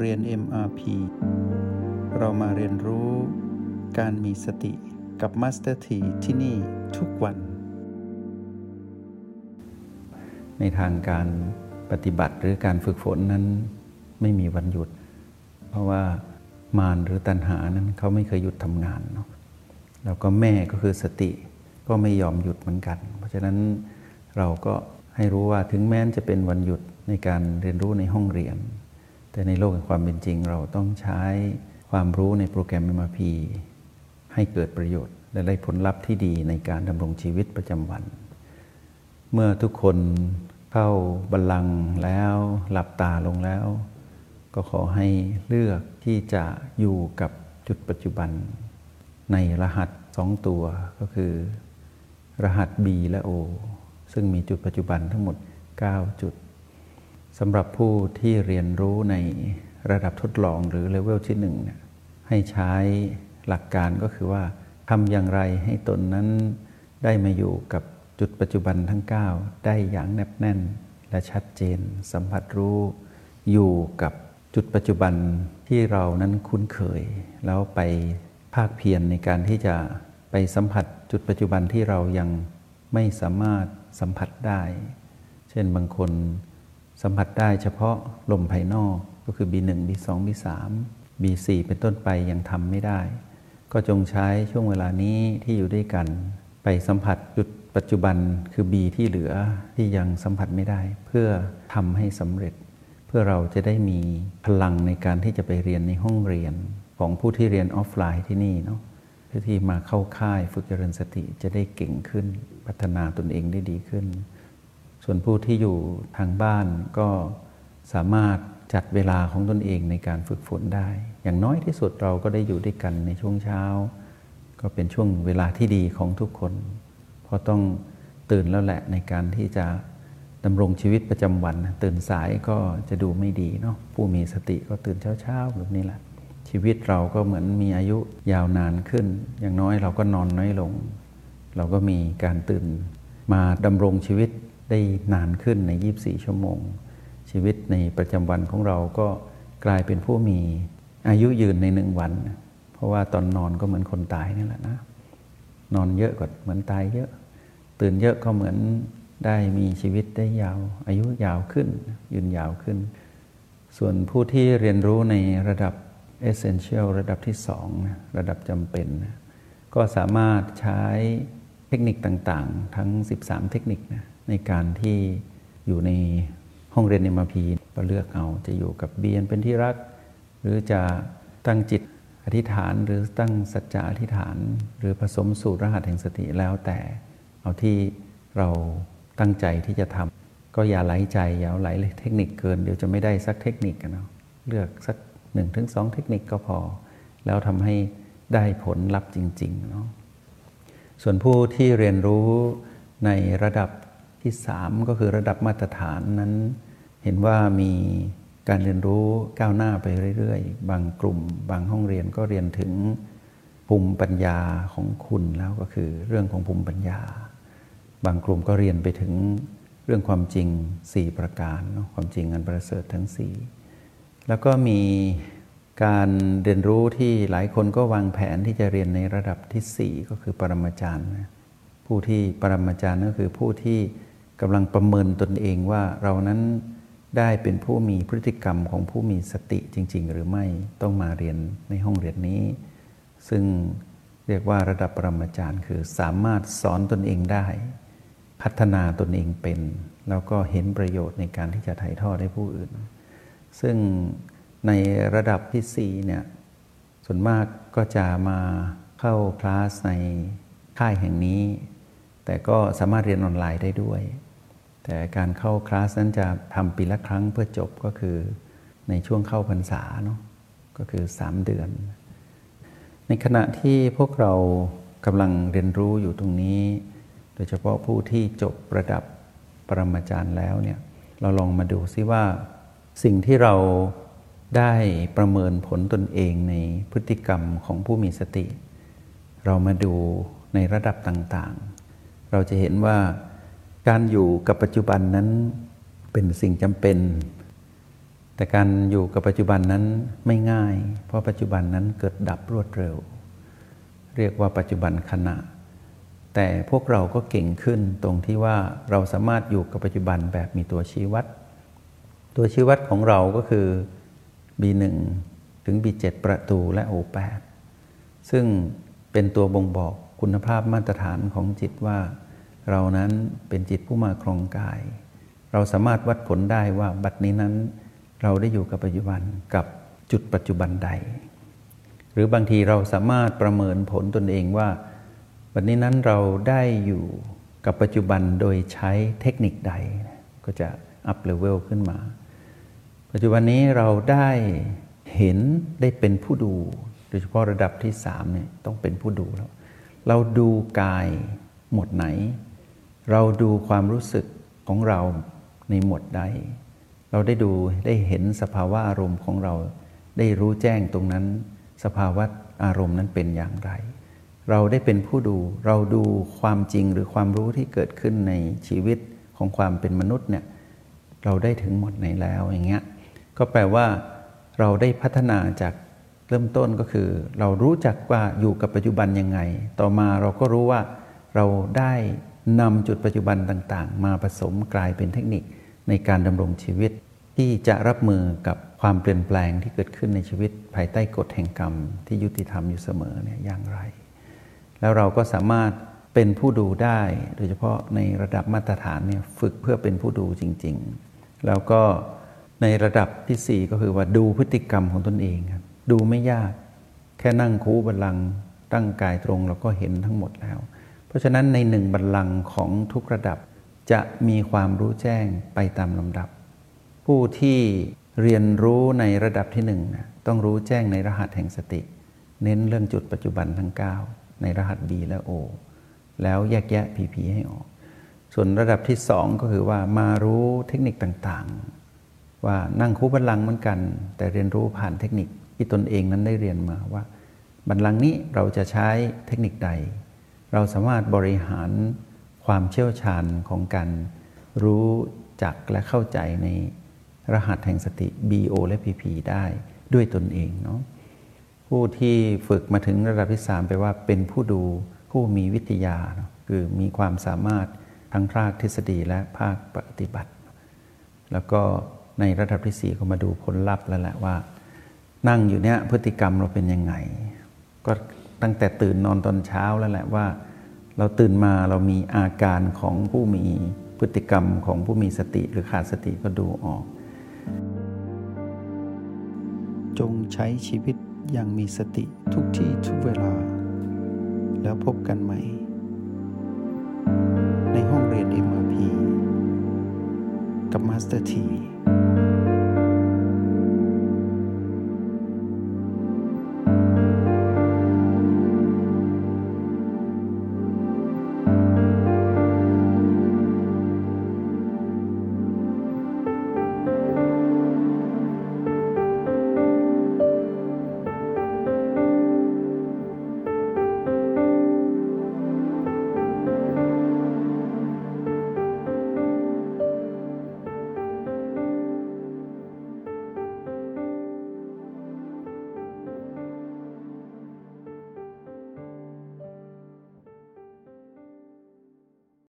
เรียน MRP เรามาเรียนรู้การมีสติกับ Master T ที่ที่นี่ทุกวัน ในทางการปฏิบัติหรือการฝึกฝนนั้นไม่มีวันหยุด เพราะว่ามารหรือตัณหานั้นเขาไม่เคยหยุดทำงานเนาะแล้วก็แม่ก็คือสติก็ไม่ยอมหยุดเหมือนกัน เพราะฉะนั้นเราก็ให้รู้ว่าถึงแม้จะเป็นวันหยุดในการเรียนรู้ในห้องเรียน แต่ในโลกแห่งความเป็นจริง เราต้องใช้ความรู้ในโปรแกรม MRP ให้เกิดประโยชน์ และได้ผลลัพธ์ที่ดีในการดำรงชีวิตประจำวัน เมื่อทุกคนเข้าบัลลังก์แล้วหลับตาลงแล้ว ก็ขอให้เลือกที่จะอยู่กับจุดปัจจุบัน ในรหัสสองตัวก็คือ รหัส B และ O ซึ่งมีจุดปัจจุบันทั้งหมด 9 จุด สำหรับผู้ที่เรียนรู้ในระดับทดลองหรือเลเวลที่หนึ่งเนี่ยให้ใช้หลักการก็คือว่าทำอย่างไรให้ตนนั้นได้มาอยู่กับจุดปัจจุบันทั้ง 9 ได้อย่างแนบแน่น และชัดเจน สัมผัสรู้ อยู่กับจุดปัจจุบันที่เรานั้นคุ้นเคย แล้วไปภาคเพียรในการที่จะไปสัมผัสจุดปัจจุบันที่เรายังไม่สามารถสัมผัสได้ เช่นบางคน สัมผัสได้เฉพาะลมภายนอกก็คือ B1 B2 B3 B4 เป็นต้นไปยังทำไม่ได้ ก็จงใช้ช่วงเวลานี้ที่อยู่ด้วยกัน ไปสัมผัสจุดปัจจุบันคือ B ที่เหลือที่ยังสัมผัสไม่ได้ เพื่อทำให้สำเร็จ เพื่อเราจะได้มีพลังในการที่จะไปเรียนในห้องเรียน ของผู้ที่เรียนออฟไลน์ที่นี่เนาะเพื่อที่มาเข้าค่ายฝึกเจริญสติจะได้เก่งขึ้น พัฒนาตนเองได้ดีขึ้น ส่วนผู้ที่อยู่ทางบ้านก็สามารถจัดเวลาของตนเองในการฝึกฝนได้ อย่างน้อยที่สุดเราก็ได้อยู่ด้วยกันในช่วงเช้า ก็เป็นช่วงเวลาที่ดีของทุกคน เพราะต้องตื่นแล้วแหละในการที่จะดำรงชีวิตประจำวัน ตื่นสายก็จะดูไม่ดีเนาะผู้มีสติก็ตื่นเช้าๆแบบนี้แหละ ชีวิตเราก็เหมือนมีอายุยาวนานขึ้น อย่างน้อยเราก็นอนน้อยลง เราก็มีการตื่นมาดำรงชีวิต ได้นานขึ้นใน 24 ชั่วโมง ชีวิตในประจำวันของเราก็กลายเป็นผู้มีอายุยืนในหนึ่งวัน เพราะว่าตอนนอนก็เหมือนคนตายนี่แหละนะ นอนเยอะกว่าเหมือนตายเยอะ ตื่นเยอะก็เหมือนได้มีชีวิตได้ยาว อายุยาวขึ้น ยืนยาวขึ้น ส่วนผู้ที่เรียนรู้ในระดับ essential ระดับที่สองระดับจำเป็น ก็สามารถใช้เทคนิคต่าง ๆ ทั้ง 13 เทคนิคนะ ในการที่อยู่ในห้องเรียนในมาพีก็เลือกเอาจะอยู่กับเบียนเป็นที่รัก หรือจะตั้งจิตอธิษฐานหรือตั้งสัจจะอธิษฐาน หรือผสมสูตรรหัสแห่งสติแล้วแต่เอาที่เราตั้งใจที่จะทำก็อย่าไหลใจอย่าไหลเทคนิคเกิน เดี๋ยวจะไม่ได้สักเทคนิคกันเนาะเลือกสักหนึ่งถึงสองเทคนิคก็พอ แล้วทำให้ได้ผลลัพธ์จริงๆเนาะส่วนผู้ที่เรียนรู้ในระดับ ที่สามก็คือระดับมาตรฐานนั้น เห็นว่ามีการเรียนรู้ก้าวหน้าไปเรื่อยๆ บางกลุ่ม บางห้องเรียนก็เรียนถึงภูมิปัญญาของคุณแล้วก็คือเรื่องของภูมิปัญญา บางกลุ่มก็เรียนไปถึงเรื่องความจริง 4 ประการความจริงอันประเสริฐทั้ง 4 แล้วก็มีการเรียนรู้ที่หลายคนก็วางแผนที่จะเรียนในระดับที่ 4 ก็คือปรมาจารย์ ผู้ที่ปรมาจารย์ก็คือผู้ที่ กำลังประเมินตนเองว่าเรานั้นได้เป็นผู้มีพฤติกรรมของผู้มีสติจริง ๆ หรือไม่ต้องมาเรียนในห้องเรียนนี้ ซึ่งเรียกว่าระดับปรมาจารย์คือสามารถสอนตนเองได้ พัฒนาตนเองเป็น แล้วก็เห็นประโยชน์ในการที่จะถ่ายทอดให้ผู้อื่น ซึ่งในระดับที่4เนี่ยส่วนมากก็จะมาเข้าคลาสในค่ายแห่งนี้ แต่ก็สามารถเรียนออนไลน์ได้ด้วย แต่การเข้าคลาสนั้นจะทำปีละครั้งเพื่อจบก็คือในช่วงเข้าพรรษาเนาะก็คือ 3 เดือน ในขณะที่พวกเรากำลังเรียนรู้อยู่ตรงนี้ โดยเฉพาะผู้ที่จบระดับปรมาจารย์แล้วเนี่ยเราลองมาดูซิว่า สิ่งที่เราได้ประเมินผลตนเองในพฤติกรรมของผู้มีสติ เรามาดูในระดับต่างๆ เราจะเห็นว่า การอยู่กับปัจจุบันนั้นเป็นสิ่งจำเป็น แต่การอยู่กับปัจจุบันนั้นไม่ง่าย เพราะปัจจุบันนั้นเกิดดับรวดเร็ว เรียกว่าปัจจุบันขณะ แต่พวกเราก็เก่งขึ้นตรงที่ว่าเราสามารถอยู่กับปัจจุบันแบบมีตัวชี้วัด ตัวชี้วัดของเราก็คือ B1 ถึง B7 ประตูและ O8 ซึ่งเป็นตัวบ่งบอกคุณภาพมาตรฐานของจิตว่า เรานั้นเป็นจิตผู้มาครองกาย เราสามารถวัดผลได้ว่าบัดนี้นั้น เราได้อยู่กับปัจจุบันกับจุดปัจจุบันใด หรือบางทีเราสามารถประเมินผลตนเองว่าวันนี้นั้นเราได้อยู่กับปัจจุบันโดยใช้เทคนิคใด ก็จะ up level ขึ้นมา ปัจจุบันนี้เราได้เห็นได้เป็นผู้ดู โดยเฉพาะระดับที่สามเนี่ยต้องเป็นผู้ดูแล้ว เราดูกายโหมดไหน เราดูความรู้สึกของเราในโหมดใด เราได้ดูได้เห็นสภาวะอารมณ์ของเรา ได้รู้แจ้งตรงนั้น สภาวะอารมณ์นั้นเป็นอย่างไร เราได้เป็นผู้ดู เราดูความจริงหรือความรู้ที่เกิดขึ้นในชีวิตของความเป็นมนุษย์เนี่ย เราได้ถึงหมดไหนแล้วอย่างเงี้ย ก็แปลว่า เราได้พัฒนาจากเริ่มต้นก็คือ เรารู้จักว่าอยู่กับปัจจุบันยังไง ต่อมาเราก็รู้ว่าเราได้ นำจุดปัจจุบันต่างๆ มาผสมกลายเป็นเทคนิคในการดำรงชีวิต ที่จะรับมือกับความเปลี่ยนแปลงที่เกิดขึ้นในชีวิต ภายใต้กฎแห่งกรรม ที่ยุติธรรมอยู่เสมอเนี่ยอย่างไร แล้วเราก็สามารถเป็นผู้ดูได้ โดยเฉพาะในระดับมาตรฐานเนี่ยฝึกเพื่อเป็นผู้ดูจริง ๆ แล้วก็ในระดับที่ 4 ก็คือว่าดูพฤติกรรมของตนเองครับดูไม่ยาก แค่นั่งคูบัลลังตั้งกายตรงเราก็เห็นทั้งหมดแล้ว ราะฉะนั้นในหนึ่งบัลลังก์ของทุกระดับจะมีความรู้แจ้งไปตามลำดับ ผู้ที่เรียนรู้ในระดับที่หนึ่งนะต้องรู้แจ้งในรหัสแห่งสติ เน้นเรื่องจุดปัจจุบันทั้ง 9 ในรหัส B และ O แล้วแยกแยะ PP ให้ออก ส่วนระดับที่สองก็คือว่ามารู้เทคนิคต่างๆ ว่านั่งคู่บัลลังก์เหมือนกัน แต่เรียนรู้ผ่านเทคนิคที่ตนเองนั้นได้เรียนมาว่า บัลลังก์นี้เราจะใช้เทคนิคใด เราสามารถบริหารความเชี่ยวชาญของการรู้จักและเข้าใจในรหัสแห่งสติ BO และ PP ได้ด้วยตนเองเนาะผู้ที่ฝึกมาถึงระดับที่ 3 ไปว่าเป็นผู้ดูผู้มีวิทยา คือมีความสามารถทั้งภาคทฤษฎีและภาคปฏิบัติ แล้วก็ในระดับที่ 4 ก็มาดูผลลัพธ์แล้วแหละว่า นั่งอยู่เนี้ยพฤติกรรมเราเป็นยังไง ก็ ตั้งแต่ตื่นนอนตอนเช้าแล้วแหละว่า เราตื่นมาเรามีอาการของผู้มีพฤติกรรมของผู้มีสติหรือขาดสติก็ดูออก จงใช้ชีวิตอย่างมีสติทุกที่ทุกเวลา แล้วพบกันใหม่ ในห้องเรียน MRP กับ Master T